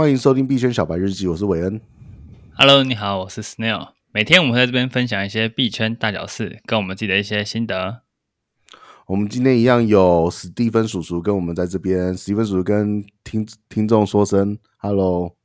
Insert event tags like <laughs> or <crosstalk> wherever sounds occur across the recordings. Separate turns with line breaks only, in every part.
欢迎收听币圈小白日记，我是韦恩。
Hello，你好，我是 Snail。每天我们会在这边分享一些币圈大小事，跟我们自己的一些心得。
我们今天一样有史蒂芬叔叔跟我们在这边，史蒂芬叔叔跟听听众说声 Hello，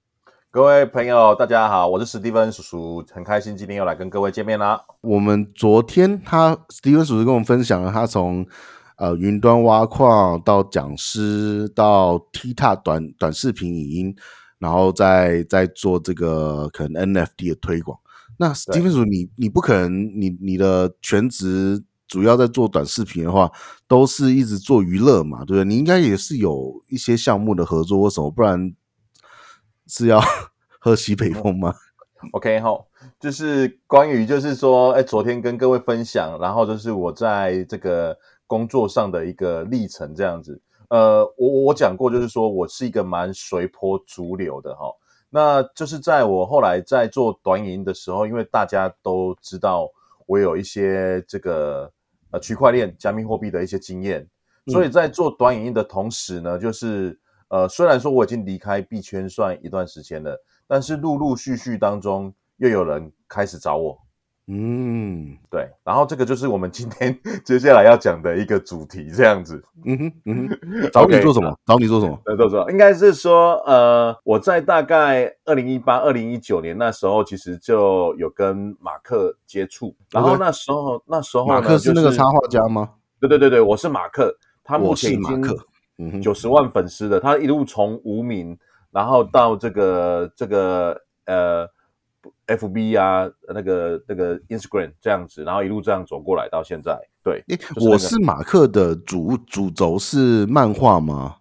各位朋友大家好，我是史蒂芬叔叔，很开心今天又来跟各位见面啦。
我们昨天他史蒂芬叔叔跟我们分享了他从呃，云端挖矿到讲师到 TikTok 短短视频影音，然后再再做这个可能 NFT 的推广。那 Steven 叔，你你不可能，你你的全职主要在做短视频的话，都是一直做娱乐嘛，对不对？你应该也是有一些项目的合作或什么，不然是要 <laughs> 喝西北风吗
？OK 好，就是关于就是说，哎，昨天跟各位分享，然后就是我在这个。工作上的一个历程，这样子，呃，我我讲过，就是说我是一个蛮随波逐流的哈。那就是在我后来在做短影音的时候，因为大家都知道我有一些这个呃区块链、加密货币的一些经验，所以在做短影音的同时呢，就是呃，虽然说我已经离开币圈算一段时间了，但是陆陆续续当中又有人开始找我。嗯，对，然后这个就是我们今天 <laughs> 接下来要讲的一个主题，这样子。嗯哼，嗯哼，<laughs>
找你做什么？Okay, 找你做什么？
呃，做什么？应该是说，呃，我在大概二零一八、二零一九年那时候，其实就有跟马克接触。然后那时候，那时候
马克是那个插画家吗？
对对对对，我是马克。他目前已经九十万粉丝的。他一路从无名，然后到这个这个呃。F B 啊，那个那个 Instagram 这样子，然后一路这样走过来到现在。对，欸
就是那个、我是马克的主主轴是漫画吗？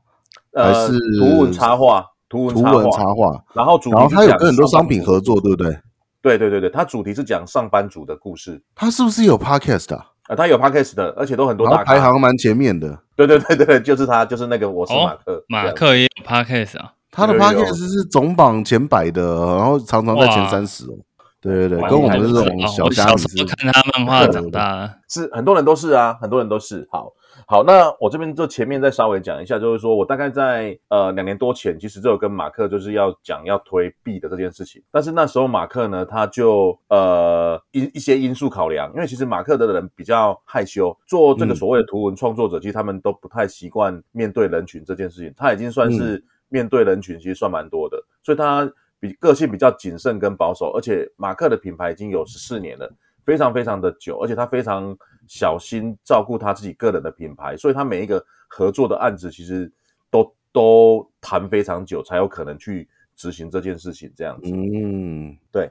呃、还是图文插画？图文图文插画。然后主题，然后他有跟很多商品合作，对不对？对对对对，他主题是讲上班族的故事。
他是不是有 Podcast 啊？
啊，他有 Podcast 的，而且都很多大
排行蛮前面的。
对对对对，就是他，就是那个我是马克，
哦、马克也有 Podcast 啊。
他的 Podcast 是总榜前百的，然后常常在前三十哦。对对对，跟我们这种小家子是
看他漫画长大，
是很多人都是啊，很多人都是。好，好，那我这边就前面再稍微讲一下，就是说我大概在呃两年多前，其实就有跟马克就是要讲要推币的这件事情，但是那时候马克呢，他就呃一一些因素考量，因为其实马克的人比较害羞，做这个所谓的图文创作者，其实他们都不太习惯面对人群这件事情。他已经算是面对人群，其实算蛮多的，所以他。比个性比较谨慎跟保守，而且马克的品牌已经有十四年了，非常非常的久，而且他非常小心照顾他自己个人的品牌，所以他每一个合作的案子其实都都谈非常久，才有可能去执行这件事情这样子。嗯，对。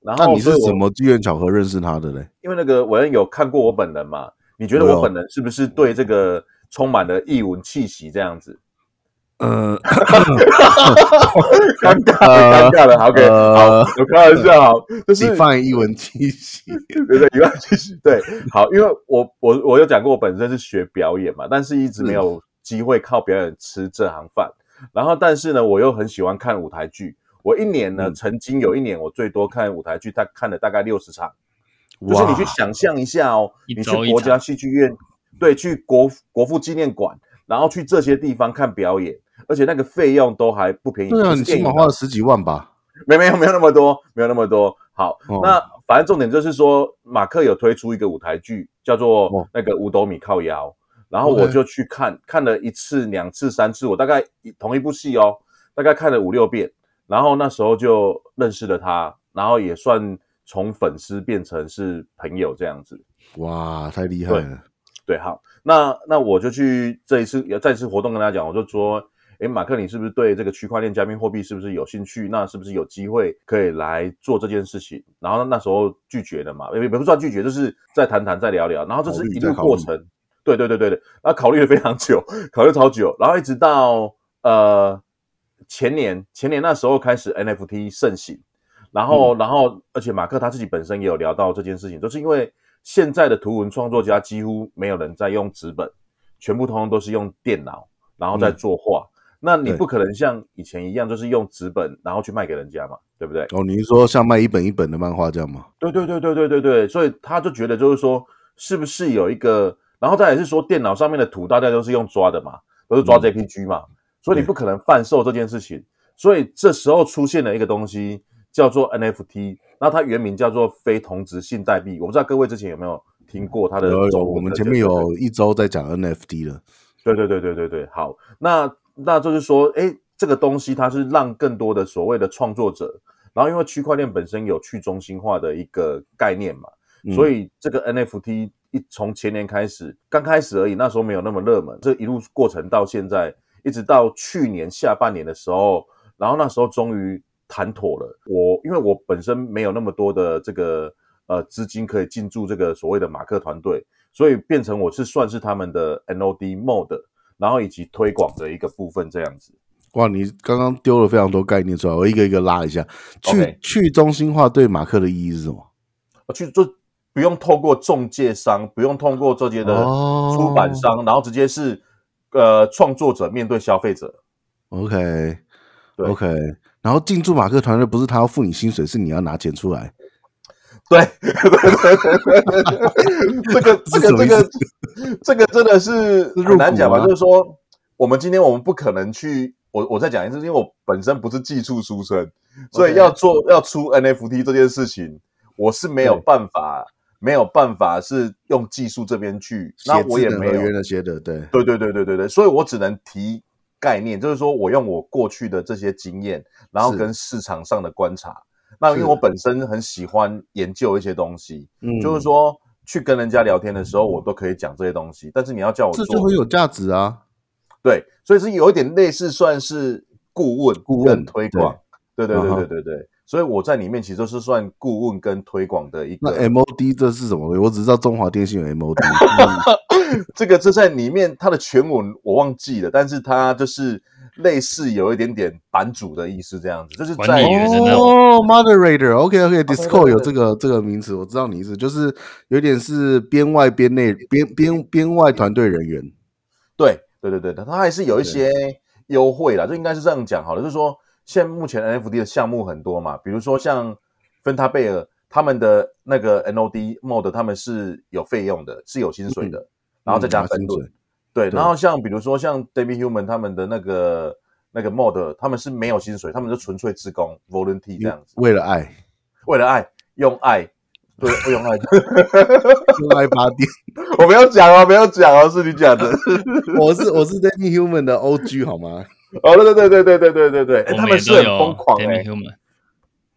然后
那你是怎么机缘巧合认识他的嘞？
因为那个韦恩有看过我本人嘛？你觉得我本人是不是对这个充满了异文气息这样子？
呃，
尴尬了，尴尬了。OK，好，我开玩笑，好，就是
放一文气息，
对对，一文气息，对，好，因为我我我有讲过，我本身是学表演嘛，但是一直没有机会靠表演吃这行饭。然后，但是呢，我又很喜欢看舞台剧。我一年呢，曾经有一年，我最多看舞台剧，大看了大概六十场。就是你去想象一下哦，你去国家戏剧院，对，去国国父纪念馆，然后去这些地方看表演。而且那个费用都还不便宜，
对啊，你起码花了十几万吧？
没没有没有那么多，没有那么多。好，哦、那反正重点就是说，马克有推出一个舞台剧，叫做那个五斗米靠腰，哦、然后我就去看，看了一次、两次、三次，我大概同一部戏哦，大概看了五六遍，然后那时候就认识了他，然后也算从粉丝变成是朋友这样子。
哇，太厉害了！
对，好，那那我就去这一次要再次活动跟大家讲，我就说。诶，马克，你是不是对这个区块链加密货币是不是有兴趣？那是不是有机会可以来做这件事情？然后那时候拒绝了嘛，也不算拒绝，就是再谈谈，再聊聊。然后这是一路过程，对对对对对。然后考虑了非常久，考虑超久，然后一直到呃前年，前年那时候开始 NFT 盛行，然后、嗯、然后而且马克他自己本身也有聊到这件事情，就是因为现在的图文创作家几乎没有人在用纸本，全部通通都是用电脑，然后在作画。嗯那你不可能像以前一样，就是用纸本然后去卖给人家嘛，对不对？
哦，你是说像卖一本一本的漫画这样吗？
对对对对对对对，所以他就觉得就是说，是不是有一个，然后再也是说电脑上面的图大家都是用抓的嘛，都是抓 JPG 嘛，嗯、所以你不可能贩售这件事情，所以这时候出现了一个东西叫做 NFT，那它原名叫做非同质性代币。我不知道各位之前有没有听过它的？
有有，我们前面有一周在讲 NFT 了。
对对对对对对，好，那那就是说，哎，这个东西它是让更多的所谓的创作者，然后因为区块链本身有去中心化的一个概念嘛，嗯、所以这个 NFT 一从前年开始，刚开始而已，那时候没有那么热门，这一路过程到现在，一直到去年下半年的时候，然后那时候终于谈妥了。我因为我本身没有那么多的这个呃资金可以进驻这个所谓的马克团队。所以变成我是算是他们的 NOD mode，然后以及推广的一个部分这样子。
哇，你刚刚丢了非常多概念出来，我一个一个拉一下。去.去中心化对马克的意义是什么？
去就不用透过中介商，不用通过这些的出版商，oh. 然后直接是呃创作者面对消费者。
OK，对 OK，然后进驻马克团队不是他要付你薪水，是你要拿钱出来。
对，对对对对对，这个这个这个这个真的是很难讲吧？就是说，我们今天我们不可能去，我我再讲一次，因为我本身不是技术出身，所以要做要出 NFT 这件事情，我是没有办法，没有办法是用技术这边去，那我也没有。
那些的，对。
对对对对对对，所以我只能提概念，就是说我用我过去的这些经验，然后跟市场上的观察。那因为我本身很喜欢研究一些东西，嗯，就是说去跟人家聊天的时候，我都可以讲这些东西。但是你要叫我做，
这就很有价值啊。
对，所以是有一点类似，算是顾问、顾问推广。对对对对对对。所以我在里面其实都是算顾问跟推广的一个。
那 MOD 这是什么？我只知道中华电信有 MOD。<laughs>
这个这在里面它的全文我忘记了，但是它就是。类似有一点点版主的意思，这样子，就是在
哦，moderator，OK OK，Discord 有这个这个名词，我知道你意思，就是有点是边外边内边边边外团队人员。
对对对对，他还是有一些优惠啦，就应该是这样讲好了。就是说，现在目前 NFT 的项目很多嘛，比如说像芬塔贝尔他们的那个 NOD Mode，他们是有费用的，是有薪水的，然后再加分润。对，然后像比如说像 Demi Human 他们的那个那个 mod，他们是没有薪水，他们就纯粹自工 volunteer 这样子，
为了爱，
为了爱，用爱，对，<laughs> 用爱，
用爱发电。<laughs>
我没有讲啊，没有讲啊，是你讲的。<laughs>
我是我是 Demi Human 的 OG 好吗？
哦，对对对对对对对对对，他们是很疯狂哎。
Demi Human，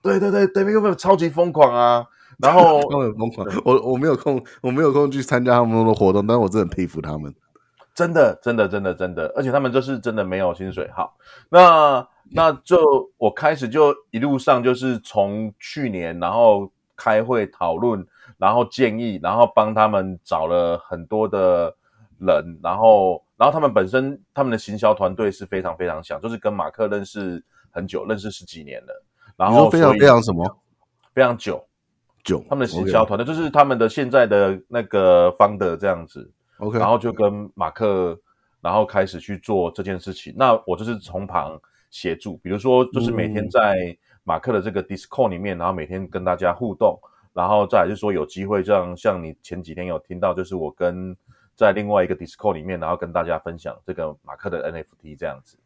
对对对，Demi Human 超级疯狂啊。然后 <laughs>
他们很疯狂，我我没有空，我没有空去参加他们的活动，但是我真的很佩服他们。
真的，真的，真的，真的，而且他们就是真的没有薪水。好，那那就我开始就一路上就是从去年，然后开会讨论，然后建议，然后帮他们找了很多的人，然后然后他们本身他们的行销团队是非常非常强，就是跟马克认识很久，认识十几年了。然后
非常非常什么？
非常久，
久。
他们的行销团队就是他们的现在的那个 founder 这样子。
OK，
然后就跟马克，然后开始去做这件事情。那我就是从旁协助，比如说就是每天在马克的这个 Discord 里面，然后每天跟大家互动，然后再来就是说有机会这样，像你前几天有听到，就是我跟在另外一个 Discord 里面，然后跟大家分享这个马克的 NFT 这样子。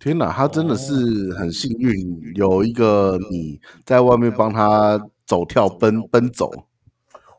天哪，他真的是很幸运，有一个你在外面帮他走跳奔奔走。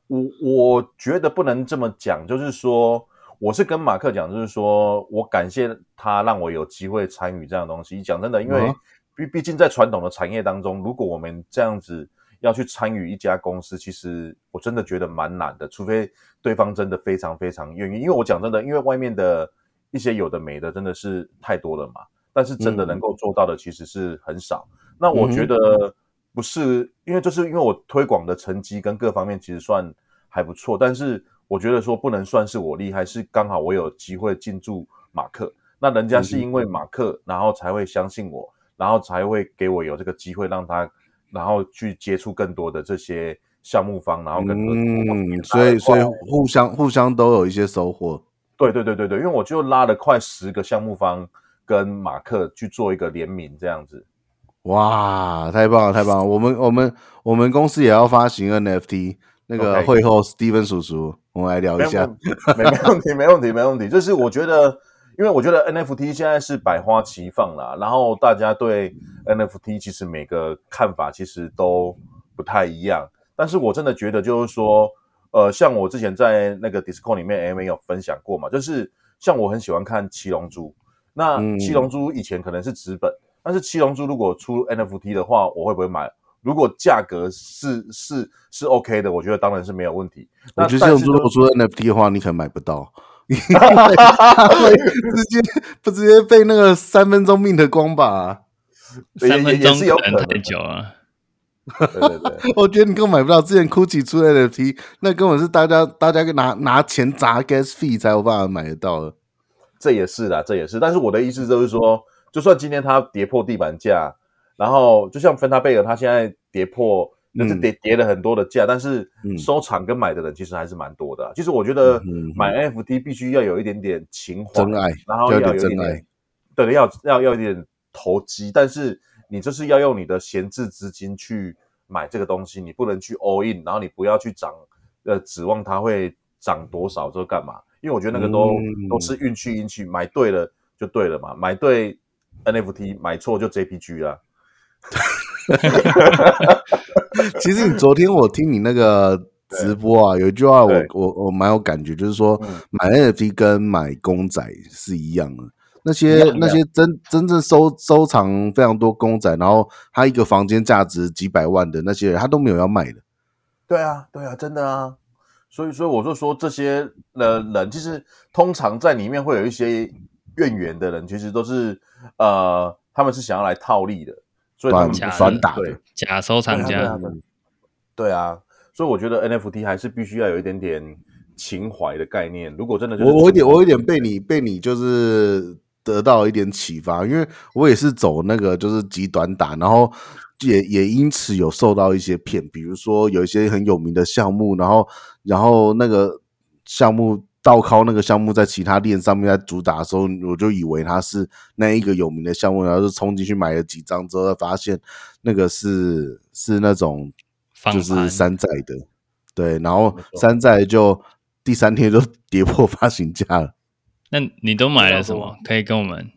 我我觉得不能这么讲，就是说，我是跟马克讲，就是说我感谢他让我有机会参与这样的东西。讲真的，因为毕毕竟在传统的产业当中，如果我们这样子要去参与一家公司，其实我真的觉得蛮难的，除非对方真的非常非常愿意。因为我讲真的，因为外面的一些有的没的真的是太多了嘛，但是真的能够做到的其实是很少。嗯、那我觉得。不是，因为就是因为我推广的成绩跟各方面其实算还不错，但是我觉得说不能算是我厉害，是刚好我有机会进驻马克，那人家是因为马克，然后才会相信我，然后才会给我有这个机会让他，然后去接触更多的这些项目方，然后更多的
嗯，所以所以互相互相都有一些收获。
对对对对对，因为我就拉了快十个项目方跟马克去做一个联名这样子。
哇，太棒了，太棒了！我们我们我们公司也要发行 NFT，那个会后 Steven 叔叔，我们来聊一下。
没没问题，没问题，没问题。就是我觉得因为我觉得 NFT 现在是百花齐放啦，然后大家对 NFT 其实每个看法其实都不太一样。但是我真的觉得，就是说，呃，像我之前在那个 Discord 里面 AMA 有分享过嘛，就是像我很喜欢看七龙珠，那七龙珠以前可能是纸本，嗯、但是七龙珠如果出 NFT 的话，我会不会买？如果价格是是是 OK 的，我觉得当然是没有问题。
我觉得七龙珠如果出 NFT 的话，你可能买不到。直接不直接被那个三分钟命的光吧？
三分钟是有可能太久啊！
对对对，
我觉得你根本买不到。之前 Gucci 出 NFT，那根本是大家大家拿拿钱砸 gas fee 才有办法买得到的。
这也是啦，这也是。但是我的意思就是说，就算今天它跌破地板价，然后就像芬达贝尔，它现在跌破。那是跌跌了很多的价，但是收藏跟买的人其实还是蛮多的。其实我觉得买 NFT 必须要有一点点情怀，
真爱，
然后要有一点点，对，要要要一点投机。但是你就是要用你的闲置资金去买这个东西，你不能去 all in，然后你不要去涨，呃，指望它会涨多少这干嘛？因为我觉得那个都都是运气运气，买对了就对了嘛，买对 NFT，买错就 JPG 啦。<laughs> <laughs>
其实你昨天我听你那个直播啊，有一句话我我我蛮有感觉，就是说买 NFT 跟买公仔是一样的。那些那些真真正收收藏非常多公仔，然后他一个房间价值几百万的那些人，他都没有要卖的。
对啊，对啊，真的啊。所以所以我就说这些的人，其实通常在里面会有一些怨言的人，其实都是呃，他们是想要来套利的。所以他们
反打
对
假收藏家，
对啊，对，啊对啊，所以我觉得 NFT 还是必须要有一点点情怀的概念。如果真的就
我有点我有点被你被你就是得到一点启发，因为我也是走那个就是极短打，然后也也因此有受到一些骗，比如说有一些很有名的项目，然后然后那个项目。倒靠那个项目在其他链上面在主打的时候，我就以为它是那一个有名的项目，然后就冲进去买了几张之后，发现那个是是那种就是山寨的，对，然后山寨就第三天就跌破发行价了。
那你都买了什么？可以跟我们？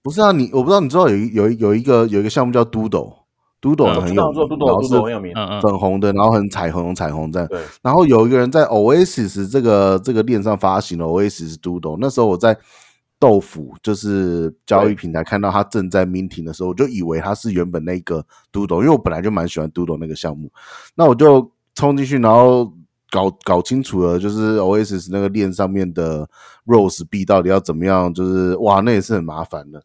不是啊，你我不知道，你知道有一有一有一个有一个项目叫 Doodle。Doodle 很有名，然后是粉红的，然后很彩虹彩虹这样。然后有一个人在 Oasis 这个这个链上发行了 Oasis Doodle。那时候我在豆腐就是交易平台看到他正在 minting 的时候，我就以为他是原本那个 Doodle，因为我本来就蛮喜欢 Doodle 那个项目。那我就冲进去，然后搞搞清楚了，就是 Oasis 那个链上面的 Rose 币到底要怎么样，就是哇，那也是很麻烦的。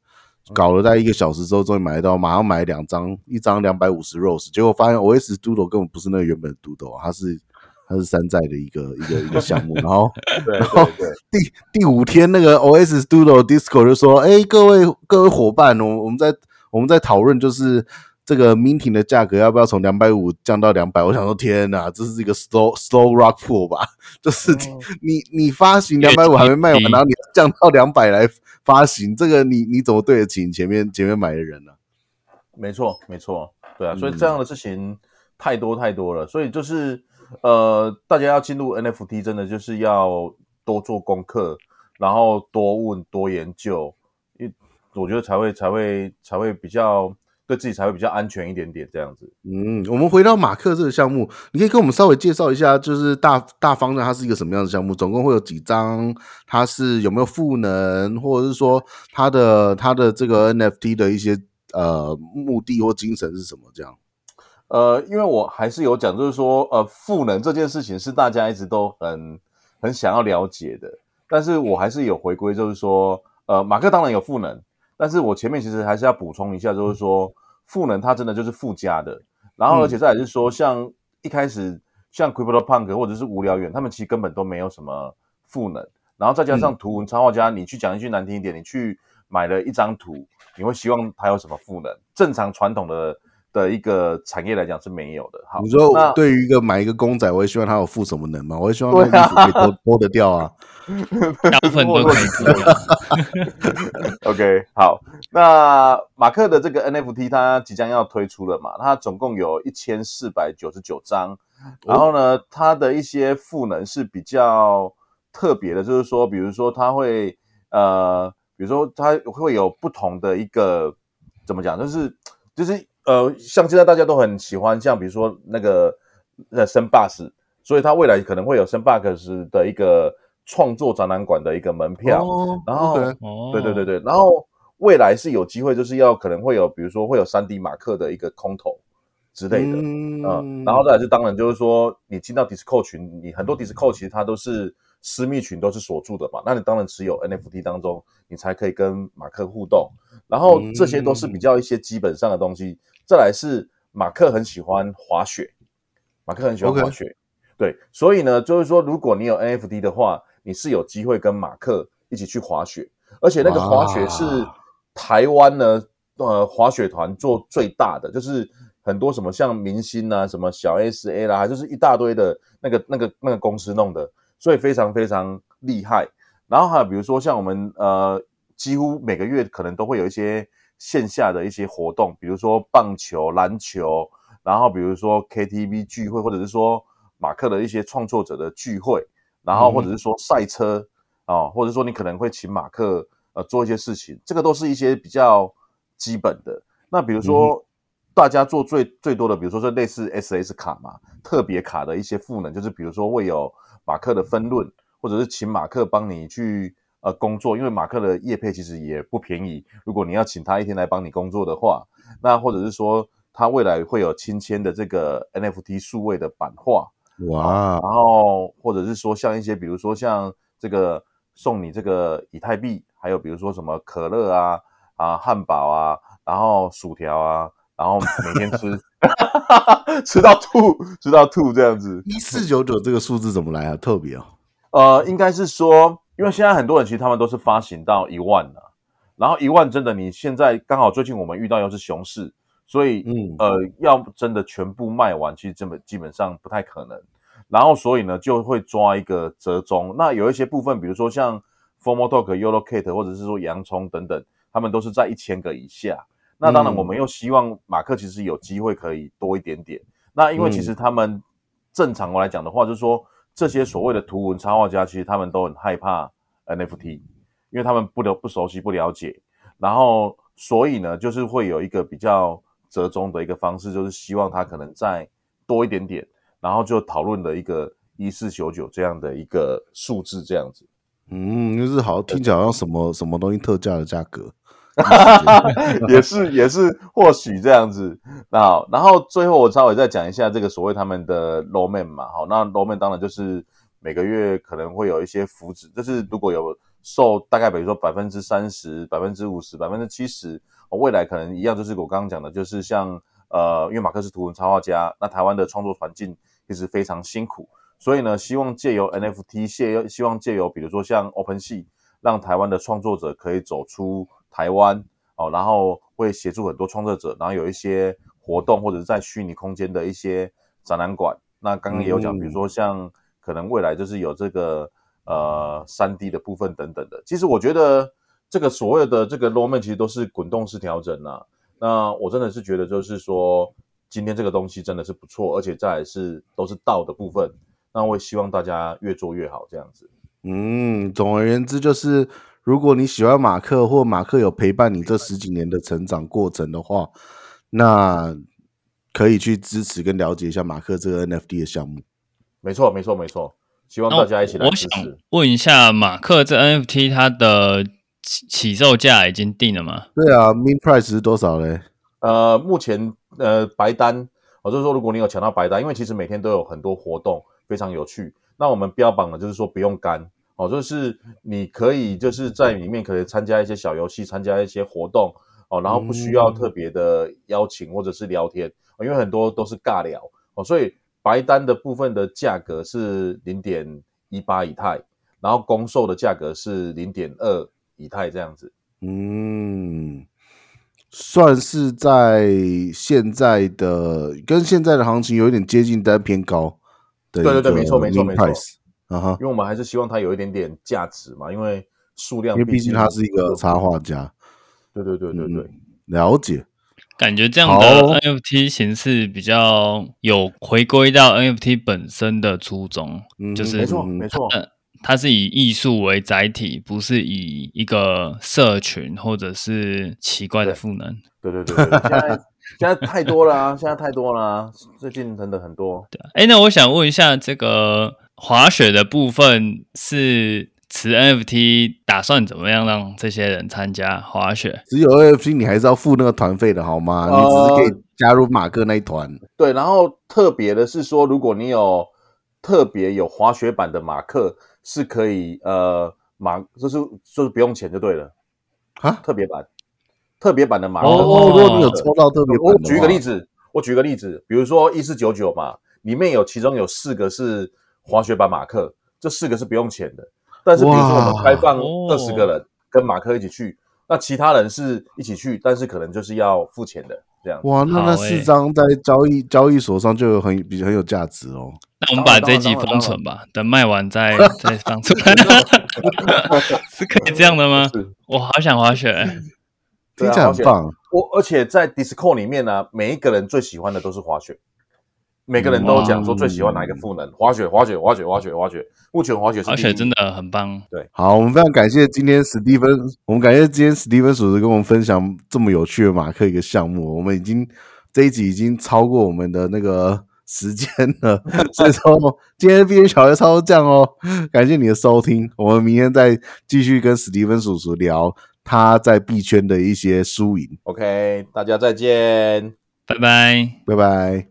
搞了在一个小时之后，终于买得到，马上买两张，一张两百五十 rose，结果发现 OS Doodle 根本不是那个原本的 Doodle，它是它是山寨的一个一个一个项目。然后，<laughs> 然后第第五天那个 OS Doodle Discord 就说：“哎，各位各位伙伴，我我们在我们在讨论就是。”这个 minting 的价格要不要从两百五降到两百？我想说，天哪，这是一个 slow slow rock pool 吧？<laughs> 就是你你发行两百五还没卖完，然后你降到两百来发行，这个你你怎么对得起你前面前面买的人呢？
没错，没错，对啊，所以这样的事情太多太多了，所以就是呃，大家要进入 NFT，真的就是要多做功课，然后多问多研究，因为我觉得才会才会才会比较。对自己才会比较安全一点点，这样子。
嗯，我们回到马克这个项目，你可以跟我们稍微介绍一下，就是大大方向它是一个什么样的项目？总共会有几张？它是有没有赋能，或者是说它的它的这个 NFT 的一些呃目的或精神是什么？这样。
呃，因为我还是有讲，就是说呃赋能这件事情是大家一直都很很想要了解的，但是我还是有回归，就是说呃马克当然有赋能。但是我前面其实还是要补充一下，就是说赋能它真的就是附加的，然后而且再来是说，像一开始像 CryptoPunk 或者是无聊猿，他们其实根本都没有什么赋能，然后再加上图文插画家，你去讲一句难听一点，你去买了一张图，你会希望它有什么赋能？正常传统的的一个产业来讲是没有的。好，
你说对于一个买一个公仔，我也希望它有赋什么能吗？我也希望那衣服可以 <laughs> 脱脱得掉啊。
大部分都可以做。<laughs>
OK，好，那马克的这个 NFT 它即将要推出了嘛？它总共有一千四百九十九张，然后呢，它的一些赋能是比较特别的，就是说，比如说它会呃，比比如说它会有不同的一个怎么讲，就是就是呃，像现在大家都很喜欢，像比如说那个呃，Sand Box，所以它未来可能会有 Sand Box 的一个创作展览馆的一个门票，
哦、
然后、
哦、
对对对对，然后未来是有机会，就是要可能会有，比如说会有三 D 马克的一个空投。之类的，嗯、呃，然后再来就当然就是说，你进到 Discord 群，你很多 Discord 其实它都是私密群，都是锁住的嘛，那你当然持有 NFT 当中，你才可以跟马克互动。然后这些都是比较一些基本上的东西。嗯、再来是马克很喜欢滑雪，马克很喜欢滑雪.对，所以呢，就是说如果你有 NFT 的话，你是有机会跟马克一起去滑雪，而且那个滑雪是台湾呢，呃，滑雪团做最大的，就是。很多什么像明星啊，什么小 S A 啦，就是一大堆的那个、那个、那个公司弄的，所以非常非常厉害。然后还有比如说像我们呃，几乎每个月可能都会有一些线下的一些活动，比如说棒球、篮球，然后比如说 KTV 聚会，或者是说马克的一些创作者的聚会，然后或者是说赛车啊、或者说你可能会请马克呃做一些事情，这个都是一些比较基本的。那比如说。嗯大家做最最多的，比如说是类似 SS 卡嘛，特别卡的一些赋能，就是比如说会有马克的分论，或者是请马克帮你去呃工作，因为马克的业配其实也不便宜。如果你要请他一天来帮你工作的话，那或者是说他未来会有亲签的这个 NFT 数位的版画，哇，然后或者是说像一些比如说像这个送你这个以太币，还有比如说什么可乐啊啊汉堡啊，然后薯条啊。然后每天吃，<laughs> 吃到吐，吃到吐这样子。
一四九九这个数字怎么来啊？特别哦。
呃，应该是说，因为现在很多人其实他们都是发行到一万了，然后一万真的，你现在刚好最近我们遇到又是熊市，所以嗯呃，要真的全部卖完，其实这么基本上不太可能。然后所以呢，就会抓一个折中。那有一些部分，比如说像 Formal Talk、Yolo Kate 或者是说洋葱等等，他们都是在一千个以下。那当然，我们又希望马克其实有机会可以多一点点。那因为其实他们正常来讲的话，就是说这些所谓的图文插画家，其实他们都很害怕 NFT，因为他们不了不熟悉不了解。然后所以呢，就是会有一个比较折中的一个方式，就是希望他可能再多一点点，然后就讨论的一个一四九九这样的一个数字这样子。
嗯，就是好像听起来好像什么什么东西特价的价格。
也是也是，或许这样子。那好然后最后我稍微再讲一下这个所谓他们的 ROMAN 嘛。好，那 ROMAN 当然就是每个月可能会有一些福祉，就是如果有受大概比如说百分之三十、百分之五十、百分之七十，未来可能一样，就是我刚刚讲的，就是像呃，因为马克是图文插画家，那台湾的创作环境其实非常辛苦，所以呢，希望借由 NFT，借希望借由比如说像 OpenSea，让台湾的创作者可以走出。台湾哦，然后会协助很多创作者，然后有一些活动或者是在虚拟空间的一些展览馆。那刚刚也有讲，比如说像可能未来就是有这个呃三 D 的部分等等的。其实我觉得这个所谓的这个 ROMA 其实都是滚动式调整呐、那我真的是觉得就是说今天这个东西真的是不错，而且再来是都是道的部分。那我也希望大家越做越好这样子。
嗯，总而言之就是。如果你喜欢马克，或马克有陪伴你这十几年的成长过程的话，那可以去支持跟了解一下马克这个 NFT 的项目。
没错，没错，没错。希望大家一起来支持。
我想问一下，马克这 NFT 它的起起售价已经定了吗？
对啊，Min Price 是多少嘞？
呃，目前呃白单，我就是说，如果你有抢到白单，因为其实每天都有很多活动，非常有趣。那我们标榜的就是说不用肝。哦，就是你可以就是在里面可以参加一些小游戏，参加一些活动哦，然后不需要特别的邀请或者是聊天，因为很多都是尬聊哦，所以白单的部分的价格是零点一八以太，然后公售的价格是零点二以太这样子。
嗯，算是在现在的跟现在的行情有一点接近，但偏高。对
对对，没错没错没错。
啊哈，
因为我们还是希望它有一点点价值嘛，因为数量，
因为毕竟他是一个插画家。
对对对对对，
了解。
感觉这样的 NFT 形式比较有回归到 NFT 本身的初衷，嗯、就是
没错没错，
它是以艺术为载体，不是以一个社群或者是奇怪的赋能。
对对对对，现在现在太多了啊，现在太多了啊，最近真的很多。
对，哎，那我想问一下，这个滑雪的部分是持 NFT 打算怎么样让这些人参加滑雪？
只有 NFT 你还是要付那个团费的好吗？呃、你只是可以加入马克那一团。
对，然后特别的是说，如果你有特别有滑雪版的马克，是可以呃马就是就是不用钱就对了
啊，
特别版特别版的马克。
哦，如果你有抽到特别版，
我举一个例子，我举个例子，比如说一四九九嘛，里面有其中有四个是滑雪板马克，这四个是不用钱的。但是比如说我们开放二十个人跟马克一起去，那其他人是一起去，但是可能就是要付钱的这样。
哇，那那四张在交易交易所上就有很比较很有价值哦。
那我们把这集封存吧，等卖完再 <laughs> 再放出来。<laughs> 是可以这样的吗？我好想滑雪，
听起来很棒。
我而且在 Discord 里面呢，每一个人最喜欢的都是滑雪。每个人都讲说最喜欢哪一个赋能，滑雪，滑雪，滑雪，滑雪，滑雪。目前滑雪是，
滑雪真的很棒。
对，
好，我们非常感谢今天史蒂芬，我们感谢今天史蒂芬叔叔跟我们分享这么有趣的马克一个项目。我们已经这一集已经超过我们的那个时间了，所以说今天币圈小白超这样哦。感谢你的收听，我们明天再继续跟史蒂芬叔叔聊他在币圈的一些输赢。
OK，大家再见，
拜拜，
拜拜。